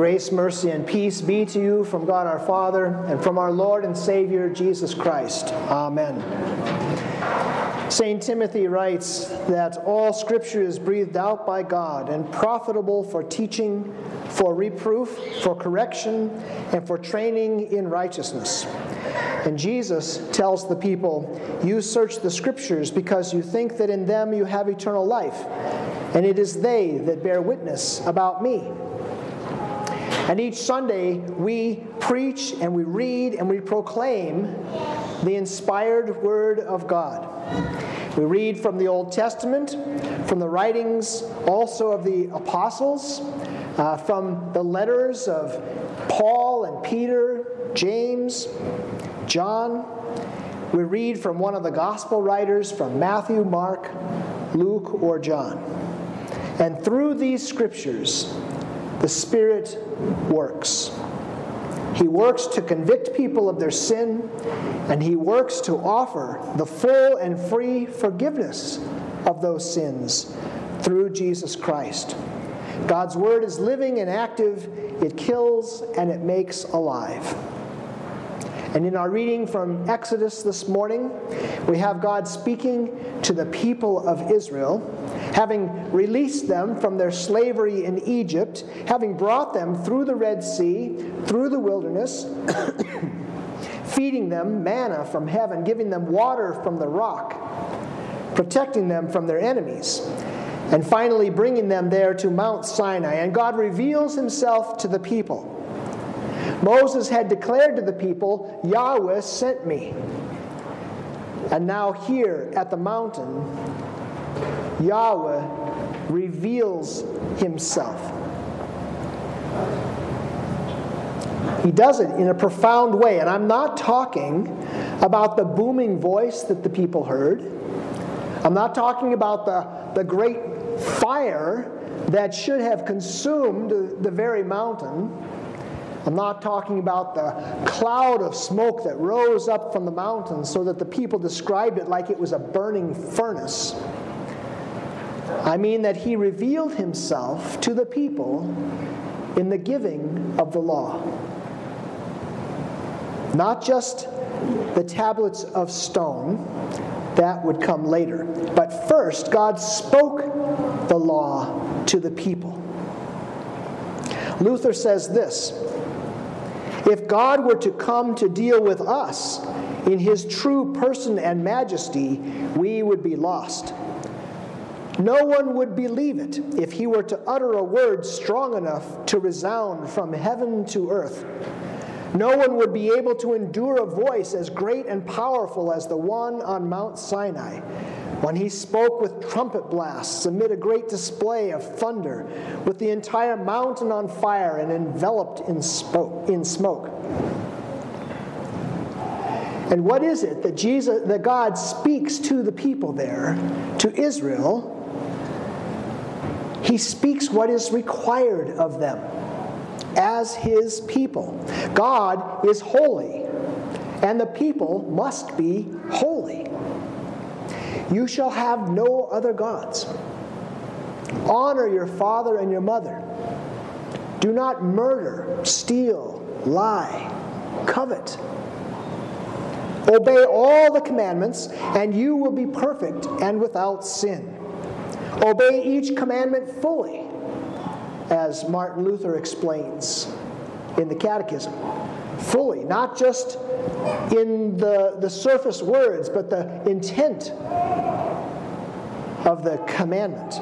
Grace, mercy, and peace be to you from God our Father and from our Lord and Savior Jesus Christ. Amen. St. Timothy writes that all scripture is breathed out by God and profitable for teaching, for reproof, for correction, and for training in righteousness. And Jesus tells the people, You search the scriptures because you think that in them you have eternal life, and it is they that bear witness about me. And each Sunday we preach and we read and we proclaim the inspired Word of God. We read from the Old Testament, from the writings also of the apostles, uh, from the letters of Paul and Peter, James, John. We read from one of the gospel writers, from Matthew, Mark, Luke, or John. And through these scriptures, the Spirit works. He works to convict people of their sin, and He works to offer the full and free forgiveness of those sins through Jesus Christ. God's Word is living and active, it kills and it makes alive. And in our reading from Exodus this morning, we have God speaking to the people of Israel having released them from their slavery in Egypt, having brought them through the Red Sea, through the wilderness, feeding them manna from heaven, giving them water from the rock, protecting them from their enemies, and finally bringing them there to Mount Sinai. And God reveals himself to the people. Moses had declared to the people, Yahweh sent me. And now, here at the mountain, Yahweh reveals himself. He does it in a profound way. And I'm not talking about the booming voice that the people heard. I'm not talking about the, the great fire that should have consumed the very mountain. I'm not talking about the cloud of smoke that rose up from the mountain so that the people described it like it was a burning furnace. I mean that he revealed himself to the people in the giving of the law. Not just the tablets of stone, that would come later. But first, God spoke the law to the people. Luther says this If God were to come to deal with us in his true person and majesty, we would be lost. No one would believe it if he were to utter a word strong enough to resound from heaven to earth. No one would be able to endure a voice as great and powerful as the one on Mount Sinai when he spoke with trumpet blasts amid a great display of thunder, with the entire mountain on fire and enveloped in smoke. And what is it that Jesus that God speaks to the people there, to Israel? He speaks what is required of them as his people. God is holy, and the people must be holy. You shall have no other gods. Honor your father and your mother. Do not murder, steal, lie, covet. Obey all the commandments, and you will be perfect and without sin. Obey each commandment fully, as Martin Luther explains in the Catechism. Fully, not just in the, the surface words, but the intent of the commandment.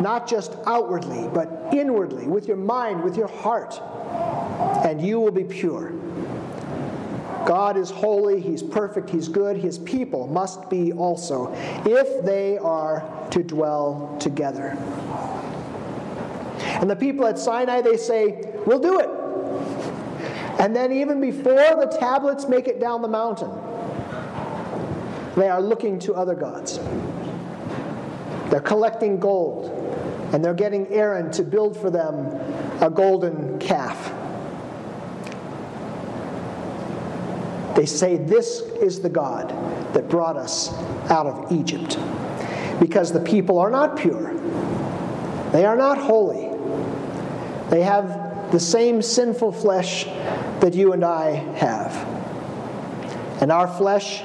Not just outwardly, but inwardly, with your mind, with your heart, and you will be pure. God is holy, He's perfect, He's good. His people must be also, if they are to dwell together. And the people at Sinai, they say, We'll do it. And then, even before the tablets make it down the mountain, they are looking to other gods. They're collecting gold, and they're getting Aaron to build for them a golden calf. They say, This is the God that brought us out of Egypt. Because the people are not pure, they are not holy, they have the same sinful flesh that you and I have. And our flesh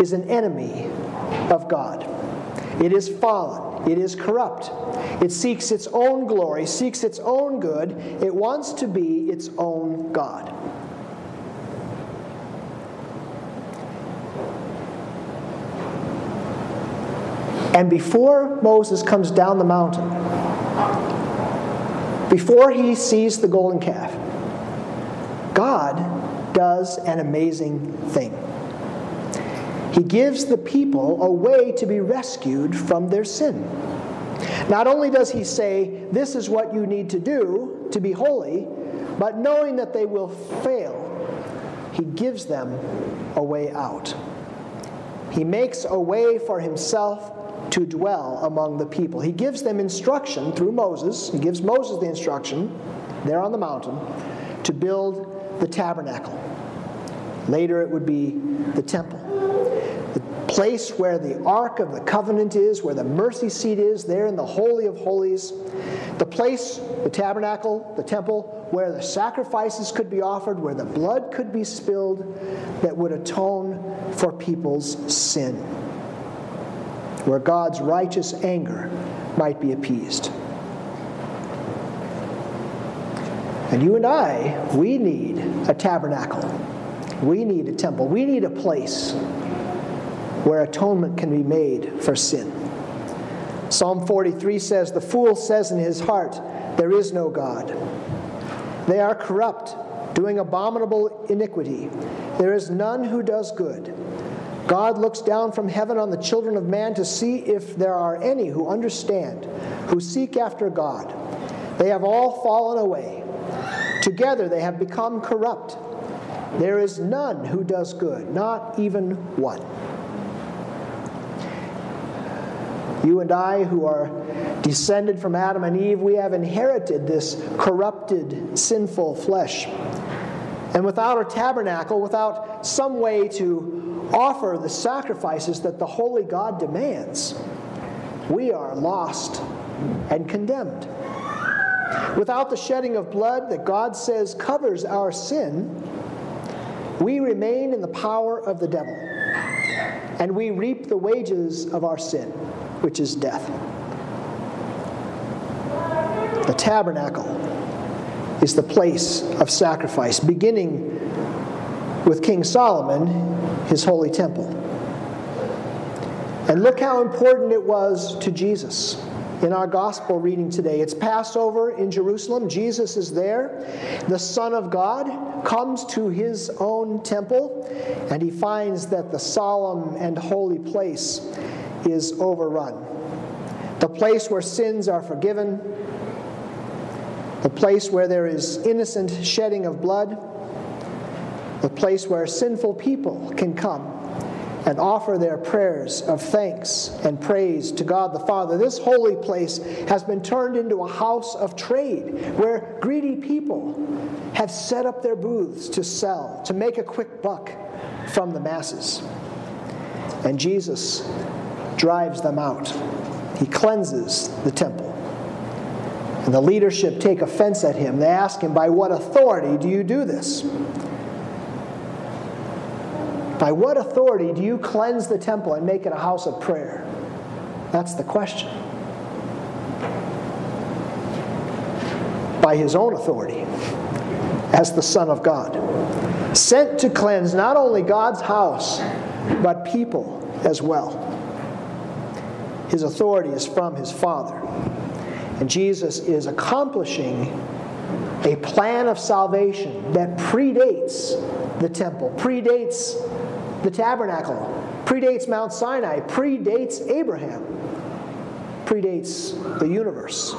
is an enemy of God. It is fallen, it is corrupt. It seeks its own glory, seeks its own good. It wants to be its own God. And before Moses comes down the mountain, before he sees the golden calf, God does an amazing thing. He gives the people a way to be rescued from their sin. Not only does he say, This is what you need to do to be holy, but knowing that they will fail, he gives them a way out. He makes a way for himself to dwell among the people. He gives them instruction through Moses. He gives Moses the instruction there on the mountain to build the tabernacle. Later it would be the temple. The place where the Ark of the Covenant is, where the mercy seat is, there in the Holy of Holies. The place, the tabernacle, the temple, where the sacrifices could be offered, where the blood could be spilled that would atone for people's sin where God's righteous anger might be appeased. And you and I, we need a tabernacle. We need a temple. We need a place where atonement can be made for sin. Psalm 43 says, The fool says in his heart, There is no God. They are corrupt, doing abominable iniquity. There is none who does good. God looks down from heaven on the children of man to see if there are any who understand, who seek after God. They have all fallen away. Together they have become corrupt. There is none who does good, not even one. You and I, who are descended from Adam and Eve, we have inherited this corrupted, sinful flesh. And without a tabernacle, without some way to offer the sacrifices that the holy God demands, we are lost and condemned. Without the shedding of blood that God says covers our sin, we remain in the power of the devil, and we reap the wages of our sin, which is death. The tabernacle is the place of sacrifice, beginning with King Solomon his holy temple. And look how important it was to Jesus in our gospel reading today. It's Passover in Jerusalem. Jesus is there. The Son of God comes to his own temple, and he finds that the solemn and holy place is overrun. The place where sins are forgiven, the place where there is innocent shedding of blood the place where sinful people can come and offer their prayers of thanks and praise to God the Father. This holy place has been turned into a house of trade where greedy people have set up their booths to sell, to make a quick buck from the masses. And Jesus drives them out. He cleanses the temple. And the leadership take offense at him. They ask him, By what authority do you do this? By what authority do you cleanse the temple and make it a house of prayer? That's the question. By his own authority as the Son of God, sent to cleanse not only God's house, but people as well. His authority is from his Father. And Jesus is accomplishing a plan of salvation that predates the temple, predates the tabernacle, predates Mount Sinai, predates Abraham, predates the universe.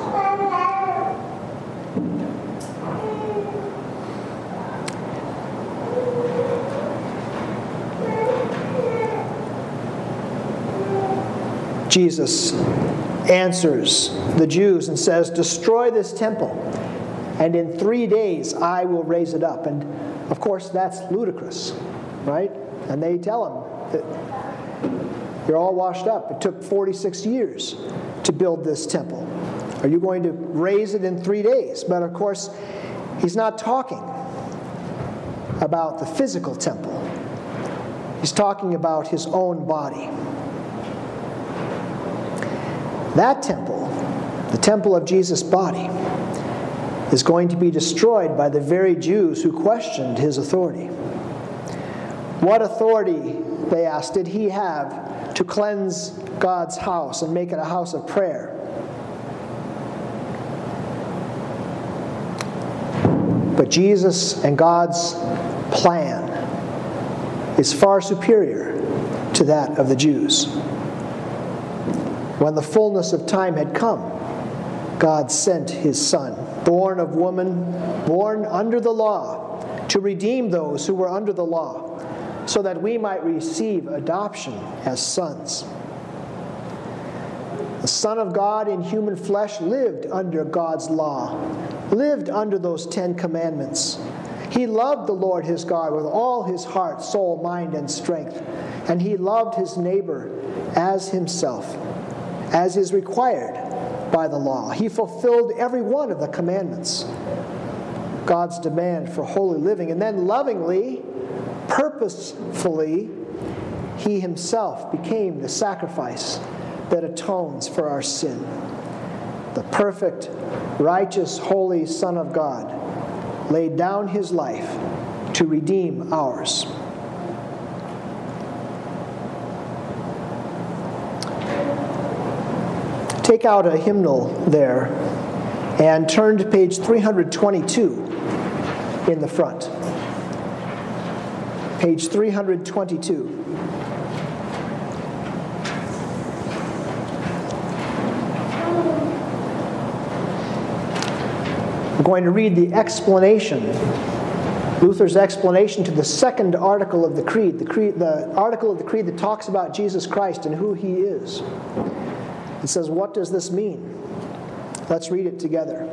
Jesus answers the Jews and says, Destroy this temple, and in three days I will raise it up. And of course, that's ludicrous, right? And they tell him you're all washed up. It took 46 years to build this temple. Are you going to raise it in three days? But of course, He's not talking about the physical temple, he's talking about his own body. That temple, the temple of Jesus' body, is going to be destroyed by the very Jews who questioned his authority. What authority, they asked, did he have to cleanse God's house and make it a house of prayer? But Jesus and God's plan is far superior to that of the Jews. When the fullness of time had come, God sent his Son, born of woman, born under the law, to redeem those who were under the law, so that we might receive adoption as sons. The Son of God in human flesh lived under God's law, lived under those Ten Commandments. He loved the Lord his God with all his heart, soul, mind, and strength, and he loved his neighbor as himself, as is required by the law. He fulfilled every one of the commandments, God's demand for holy living, and then lovingly, purposefully, he himself became the sacrifice that atones for our sin. The perfect, righteous, holy Son of God laid down his life to redeem ours. Take out a hymnal there and turn to page 322 in the front. Page 322. We're going to read the explanation, Luther's explanation to the second article of the Creed, the, creed, the article of the Creed that talks about Jesus Christ and who he is. It says, What does this mean? Let's read it together.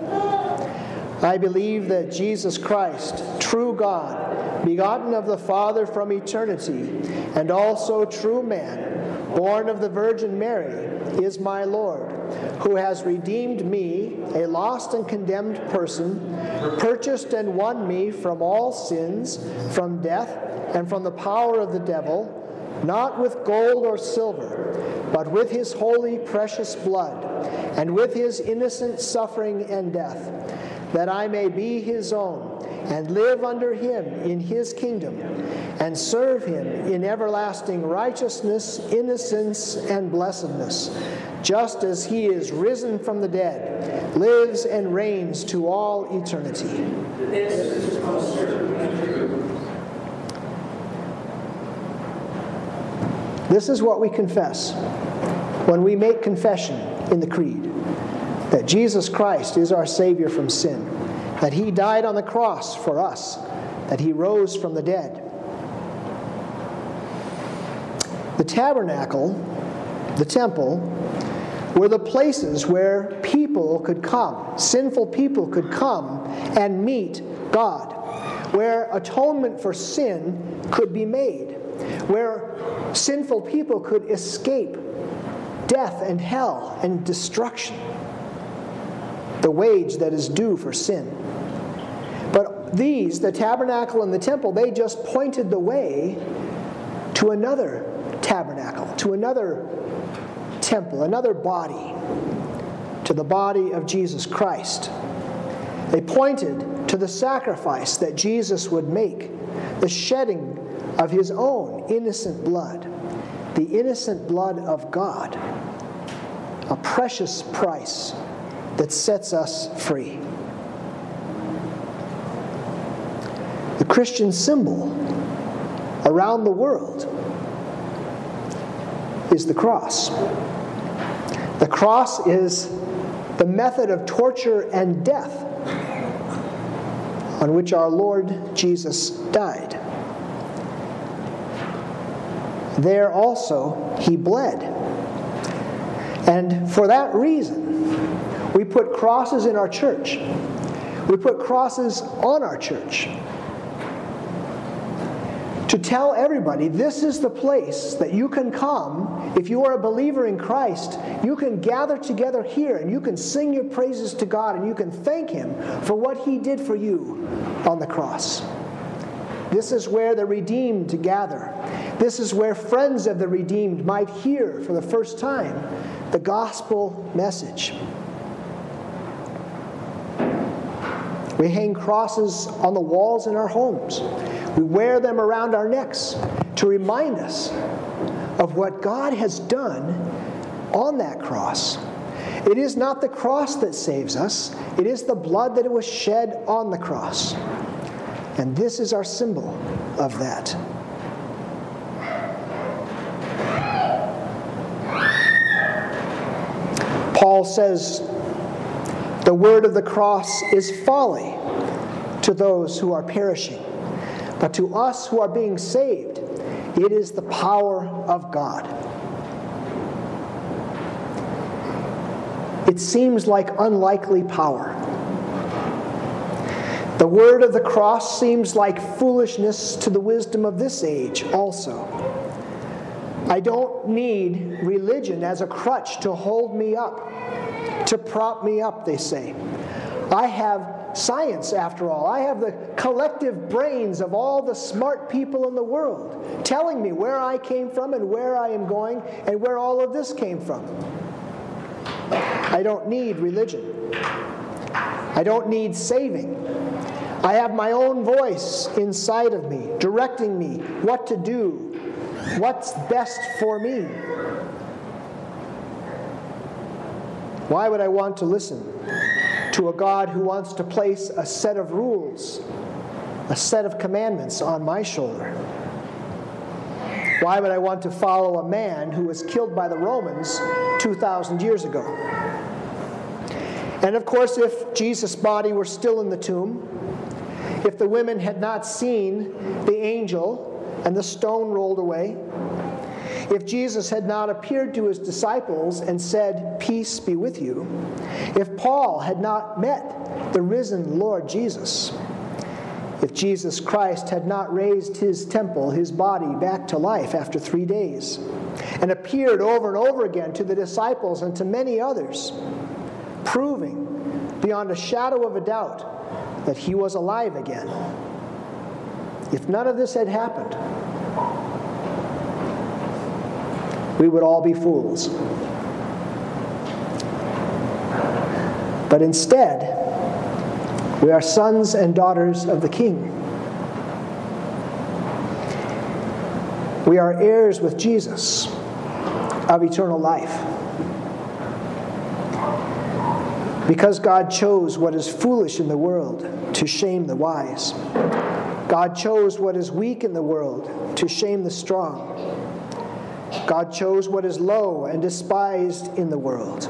I believe that Jesus Christ, true God, begotten of the Father from eternity, and also true man, born of the Virgin Mary, is my Lord who has redeemed me, a lost and condemned person, purchased and won me from all sins, from death, and from the power of the devil, not with gold or silver, but with his holy, precious blood, and with his innocent suffering and death, that I may be his own and live under him in his kingdom, and serve him in everlasting righteousness, innocence, and blessedness, just as he is risen from the dead, lives and reigns to all eternity. This is what we confess when we make confession in the Creed that Jesus Christ is our Savior from sin that he died on the cross for us, that he rose from the dead. The tabernacle, the temple, were the places where people could come, sinful people could come and meet God, where atonement for sin could be made, where sinful people could escape death and hell and destruction, the wage that is due for sin But these, the tabernacle and the temple, they just pointed the way to another tabernacle, to another temple, another body, to the body of Jesus Christ. They pointed to the sacrifice that Jesus would make, the shedding of his own innocent blood, the innocent blood of God, a precious price that sets us free. The Christian symbol around the world is the cross. The cross is the method of torture and death on which our Lord Jesus died. There also he bled. And for that reason, we put crosses in our church. We put crosses on our church to tell everybody this is the place that you can come. If you are a believer in Christ, you can gather together here and you can sing your praises to God and you can thank Him for what He did for you on the cross. This is where the redeemed gather. This is where friends of the redeemed might hear for the first time the gospel message. We hang crosses on the walls in our homes. We wear them around our necks to remind us of what God has done on that cross. It is not the cross that saves us, it is the blood that was shed on the cross. And this is our symbol of that. Paul says the word of the cross is folly to those who are perishing, but to us who are being saved, it is the power of God. It seems like unlikely power. The word of the cross seems like foolishness to the wisdom of this age, also. I don't need religion as a crutch to hold me up to prop me up, they say. I have science, after all. I have the collective brains of all the smart people in the world telling me where I came from and where I am going and where all of this came from. I don't need religion. I don't need saving. I have my own voice inside of me, directing me what to do, what's best for me. Why would I want to listen to a God who wants to place a set of rules, a set of commandments on my shoulder? Why would I want to follow a man who was killed by the Romans 2,000 years ago? And of course, if Jesus' body were still in the tomb, if the women had not seen the angel and the stone rolled away, if Jesus had not appeared to his disciples and said, Peace be with you, if Paul had not met the risen Lord Jesus, if Jesus Christ had not raised his temple, his body, back to life after three days, and appeared over and over again to the disciples and to many others, proving beyond a shadow of a doubt that he was alive again. If none of this had happened, we would all be fools. But instead, we are sons and daughters of the King. We are heirs with Jesus of eternal life. Because God chose what is foolish in the world to shame the wise. God chose what is weak in the world to shame the strong. God chose what is low and despised in the world.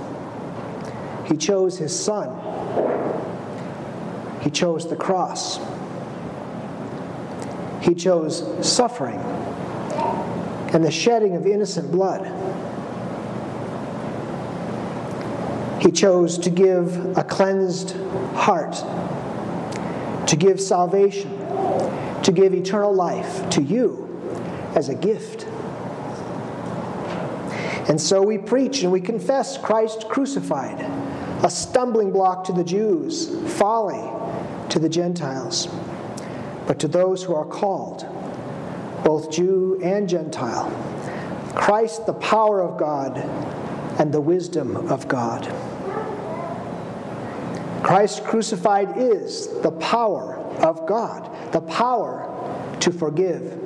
He chose his son. He chose the cross. He chose suffering and the shedding of innocent blood. He chose to give a cleansed heart, to give salvation, to give eternal life to you as a gift. And so we preach and we confess Christ crucified, a stumbling block to the Jews, folly to the Gentiles. But to those who are called, both Jew and Gentile, Christ, the power of God and the wisdom of God. Christ crucified is the power of God, the power to forgive,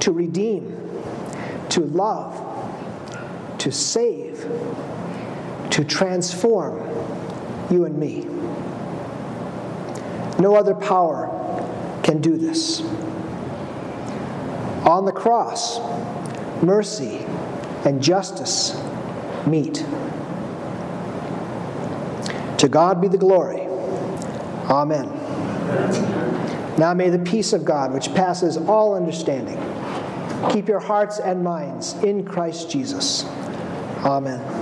to redeem, to love, to save, to transform you and me. No other power can do this. On the cross, mercy and justice meet. To God be the glory. Amen. Now may the peace of God, which passes all understanding, keep your hearts and minds in Christ Jesus. Amen.